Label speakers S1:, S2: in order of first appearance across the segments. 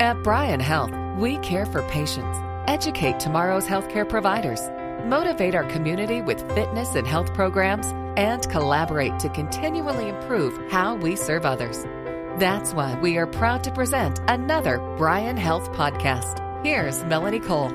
S1: At Bryan Health, we care for patients, educate tomorrow's healthcare providers, motivate our community with fitness and health programs, and collaborate to continually improve how we serve others. That's why we are proud to present another Bryan Health podcast. Here's Melanie Cole.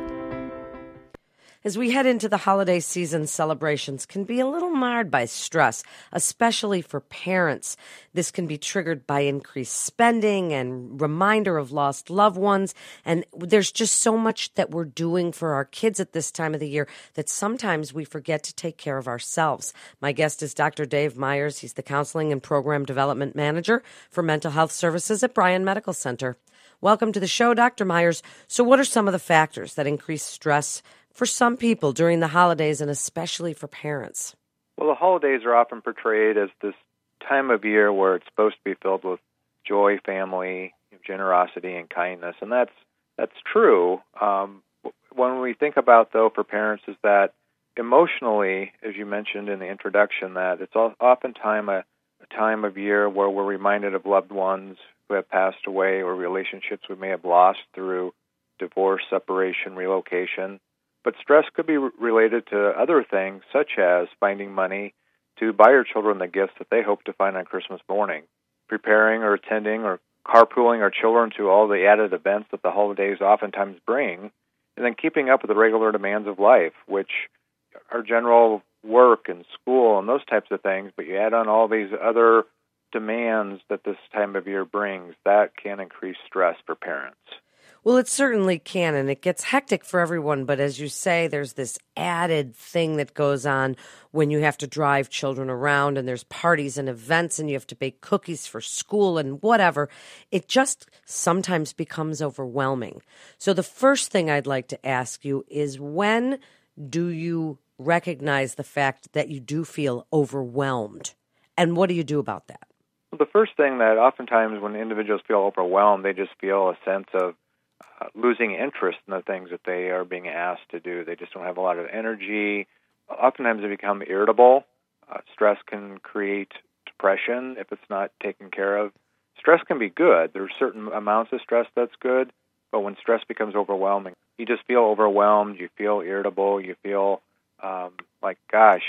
S2: As we head into the holiday season, celebrations can be a little marred by stress, especially for parents. This can be triggered by increased spending and reminder of lost loved ones. And there's just so much that we're doing for our kids at this time of the year that sometimes we forget to take care of ourselves. My guest is Dr. Dave Myers. He's the Counseling and Program Development Manager for Mental Health Services at Bryan Medical Center. Welcome to the show, Dr. Myers. So, what are some of the factors that increase stress? For some people during the holidays and especially for parents?
S3: Well, the holidays are often portrayed as this time of year where it's supposed to be filled with joy, family, generosity, and kindness, and that's that's true. Um, when we think about though for parents is that emotionally, as you mentioned in the introduction, that it's oftentimes a, a time of year where we're reminded of loved ones who have passed away or relationships we may have lost through divorce, separation, relocation. But stress could be related to other things, such as finding money to buy your children the gifts that they hope to find on Christmas morning, preparing or attending or carpooling our children to all the added events that the holidays oftentimes bring, and then keeping up with the regular demands of life, which are general work and school and those types of things, but you add on all these other demands that this time of year brings, that can increase stress for parents.
S2: Well, it certainly can, and it gets hectic for everyone. But as you say, there's this added thing that goes on when you have to drive children around, and there's parties and events, and you have to bake cookies for school and whatever. It just sometimes becomes overwhelming. So, the first thing I'd like to ask you is when do you recognize the fact that you do feel overwhelmed? And what do you do about that?
S3: Well, the first thing that oftentimes when individuals feel overwhelmed, they just feel a sense of uh, losing interest in the things that they are being asked to do. They just don't have a lot of energy. Oftentimes, they become irritable. Uh, stress can create depression if it's not taken care of. Stress can be good. There are certain amounts of stress that's good, but when stress becomes overwhelming, you just feel overwhelmed. You feel irritable. You feel um, like, gosh,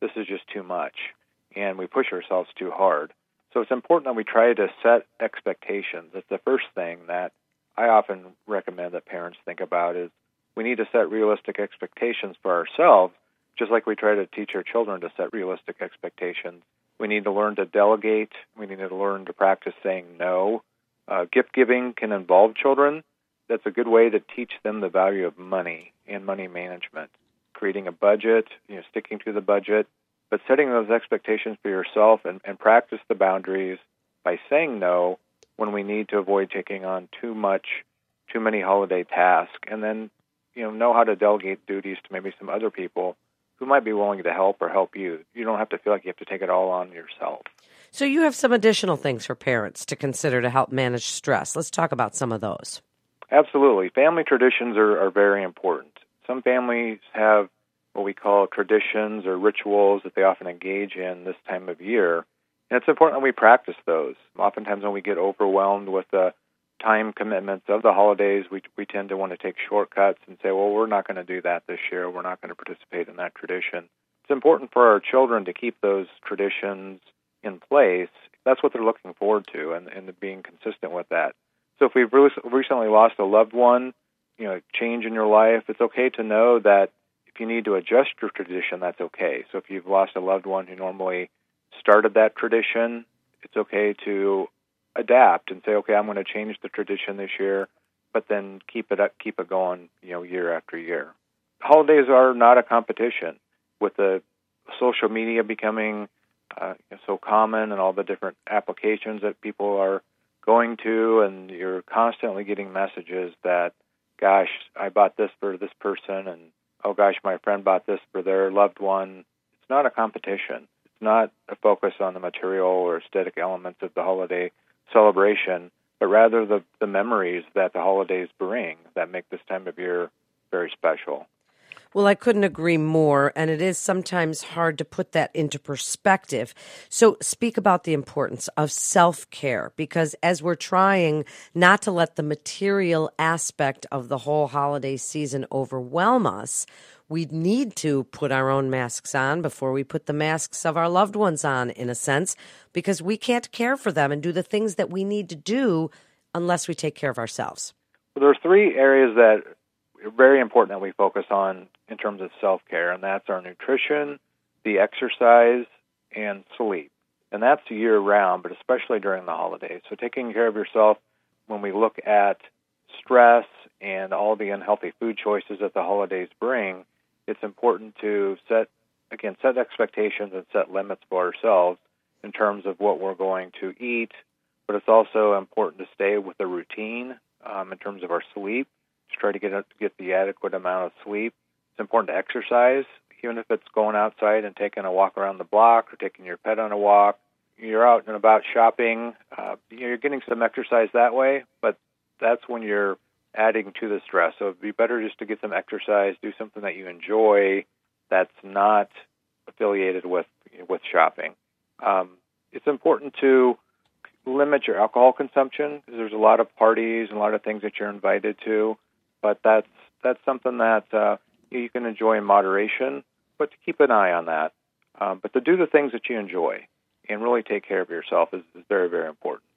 S3: this is just too much, and we push ourselves too hard. So it's important that we try to set expectations. It's the first thing that I often recommend that parents think about is we need to set realistic expectations for ourselves, just like we try to teach our children to set realistic expectations. We need to learn to delegate. We need to learn to practice saying no. Uh, gift giving can involve children. That's a good way to teach them the value of money and money management. Creating a budget, you know, sticking to the budget, but setting those expectations for yourself and, and practice the boundaries by saying no when we need to avoid taking on too much, too many holiday tasks, and then you know know how to delegate duties to maybe some other people who might be willing to help or help you. You don't have to feel like you have to take it all on yourself.
S2: So you have some additional things for parents to consider to help manage stress. Let's talk about some of those.
S3: Absolutely. Family traditions are, are very important. Some families have what we call traditions or rituals that they often engage in this time of year. And it's important that we practice those. Oftentimes, when we get overwhelmed with the time commitments of the holidays, we we tend to want to take shortcuts and say, "Well, we're not going to do that this year. We're not going to participate in that tradition." It's important for our children to keep those traditions in place. That's what they're looking forward to, and and being consistent with that. So, if we've recently lost a loved one, you know, change in your life, it's okay to know that if you need to adjust your tradition, that's okay. So, if you've lost a loved one who normally started that tradition, it's okay to adapt and say, okay, I'm going to change the tradition this year, but then keep it up, keep it going, you know, year after year. Holidays are not a competition. With the social media becoming uh, so common and all the different applications that people are going to, and you're constantly getting messages that, gosh, I bought this for this person, and oh gosh, my friend bought this for their loved one. It's not a competition not a focus on the material or aesthetic elements of the holiday celebration, but rather the, the memories that the holidays bring that make this time of year very special.
S2: Well, I couldn't agree more, and it is sometimes hard to put that into perspective. So, speak about the importance of self care because as we're trying not to let the material aspect of the whole holiday season overwhelm us, we need to put our own masks on before we put the masks of our loved ones on, in a sense, because we can't care for them and do the things that we need to do unless we take care of ourselves.
S3: Well, there are three areas that are very important that we focus on in terms of self care, and that's our nutrition, the exercise, and sleep. And that's year round, but especially during the holidays. So, taking care of yourself when we look at stress and all the unhealthy food choices that the holidays bring, it's important to set, again, set expectations and set limits for ourselves in terms of what we're going to eat, but it's also important to stay with a routine um, in terms of our sleep, to try to get, get the adequate amount of sleep it's important to exercise, even if it's going outside and taking a walk around the block or taking your pet on a walk. You're out and about shopping. Uh, you're getting some exercise that way, but that's when you're adding to the stress. So it'd be better just to get some exercise, do something that you enjoy that's not affiliated with with shopping. Um, it's important to limit your alcohol consumption because there's a lot of parties and a lot of things that you're invited to, but that's that's something that uh, you can enjoy in moderation, but to keep an eye on that. Um, but to do the things that you enjoy and really take care of yourself is, is very, very important.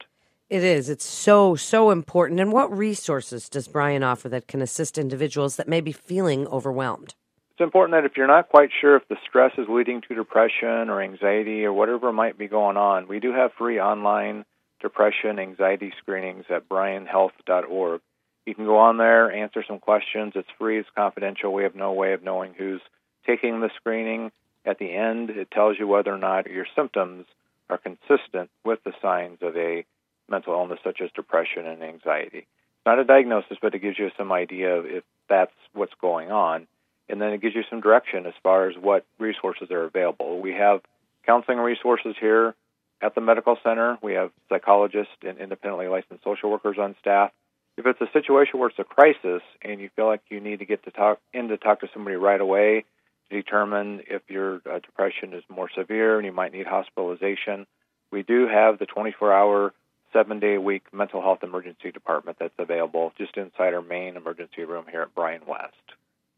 S2: It is. It's so, so important. And what resources does Bryan offer that can assist individuals that may be feeling overwhelmed?
S3: It's important that if you're not quite sure if the stress is leading to depression or anxiety or whatever might be going on, we do have free online depression anxiety screenings at bryanhealth.org. You can go on there, answer some questions. It's free, it's confidential. We have no way of knowing who's taking the screening. At the end, it tells you whether or not your symptoms are consistent with the signs of a mental illness such as depression and anxiety. It's not a diagnosis, but it gives you some idea of if that's what's going on. And then it gives you some direction as far as what resources are available. We have counseling resources here at the medical center. We have psychologists and independently licensed social workers on staff if it's a situation where it's a crisis and you feel like you need to get to talk in to talk to somebody right away to determine if your uh, depression is more severe and you might need hospitalization, we do have the 24-hour, seven-day-a-week mental health emergency department that's available just inside our main emergency room here at Bryan West.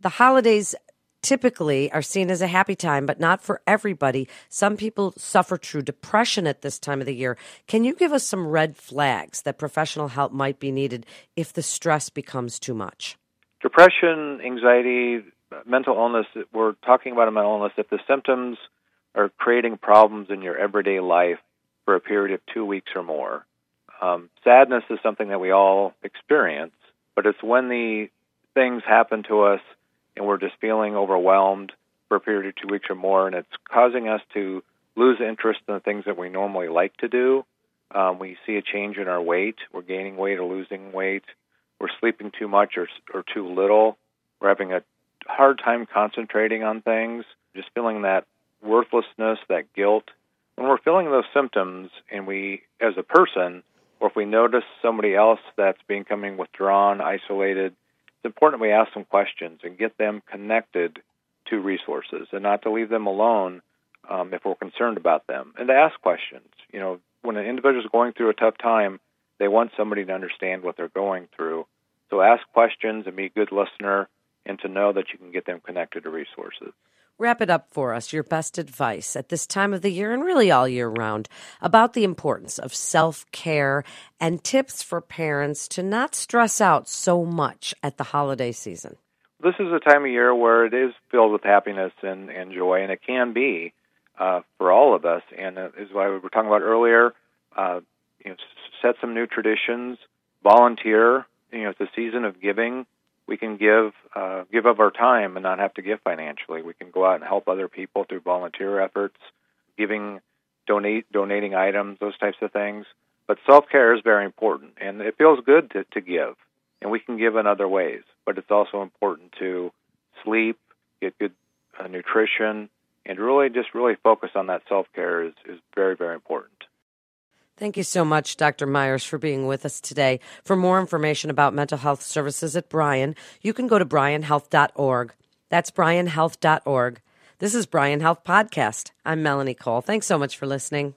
S2: The holidays typically are seen as a happy time, but not for everybody. Some people suffer true depression at this time of the year. Can you give us some red flags that professional help might be needed if the stress becomes too much?
S3: Depression, anxiety, mental illness, we're talking about a mental illness. If the symptoms are creating problems in your everyday life for a period of two weeks or more, um, sadness is something that we all experience, but it's when the things happen to us and we're just feeling overwhelmed for a period of two weeks or more, and it's causing us to lose interest in the things that we normally like to do. Um, we see a change in our weight. We're gaining weight or losing weight. We're sleeping too much or, or too little. We're having a hard time concentrating on things, just feeling that worthlessness, that guilt. When we're feeling those symptoms, and we, as a person, or if we notice somebody else that's becoming withdrawn, isolated, it's important we ask some questions and get them connected to resources and not to leave them alone um, if we're concerned about them and to ask questions. You know, when an individual is going through a tough time, they want somebody to understand what they're going through. So ask questions and be a good listener and to know that you can get them connected to resources.
S2: Wrap it up for us, your best advice at this time of the year and really all year round about the importance of self care and tips for parents to not stress out so much at the holiday season.
S3: This is a time of year where it is filled with happiness and, and joy, and it can be uh, for all of us. And uh, is why we were talking about earlier. Uh, you know, set some new traditions, volunteer. You know, it's a season of giving we can give uh, give of our time and not have to give financially. We can go out and help other people through volunteer efforts, giving, donate, donating items, those types of things. But self care is very important, and it feels good to, to give, and we can give in other ways. But it's also important to sleep, get good uh, nutrition, and really just really focus on that self care is, is very very important.
S2: Thank you so much, Dr. Myers, for being with us today. For more information about mental health services at Bryan, you can go to bryanhealth.org. That's bryanhealth.org. This is Bryan Health Podcast. I'm Melanie Cole. Thanks so much for listening.